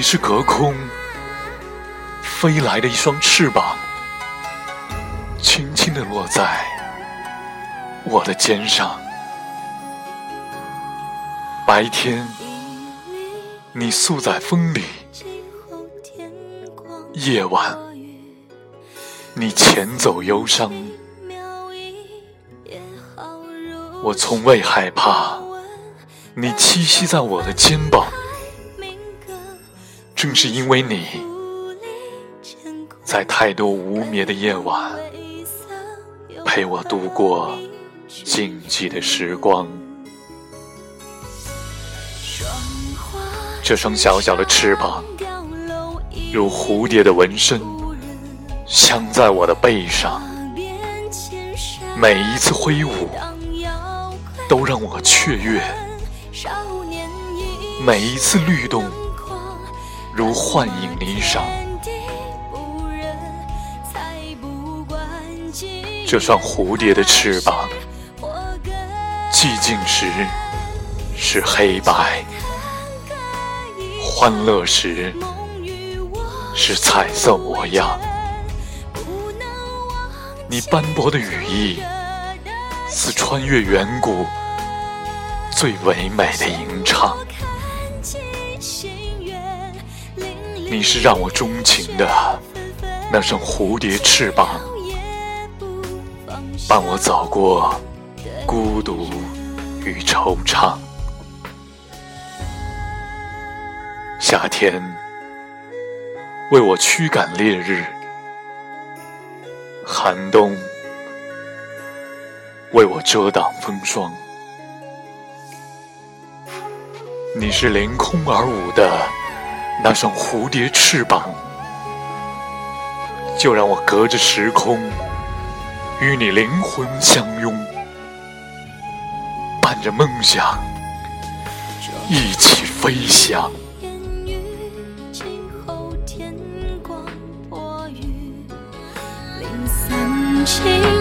你是隔空飞来的一双翅膀，轻轻地落在我的肩上。白天，你宿在风里；夜晚，你潜走忧伤。我从未害怕你栖息在我的肩膀，正是因为你，在太多无眠的夜晚，陪我度过静寂的时光。这双小小的翅膀，如蝴蝶的纹身，镶在我的背上，每一次挥舞。都让我雀跃，每一次律动如幻影离殇。这双蝴蝶的翅膀，寂静时是黑白，欢乐时是彩色模样。你斑驳的羽翼，似穿越远古。最唯美的吟唱，你是让我钟情的那双蝴蝶翅膀，伴我走过孤独与惆怅。夏天为我驱赶烈日，寒冬为我遮挡风霜。你是凌空而舞的那双蝴蝶翅膀，就让我隔着时空与你灵魂相拥，伴着梦想一起飞翔。手。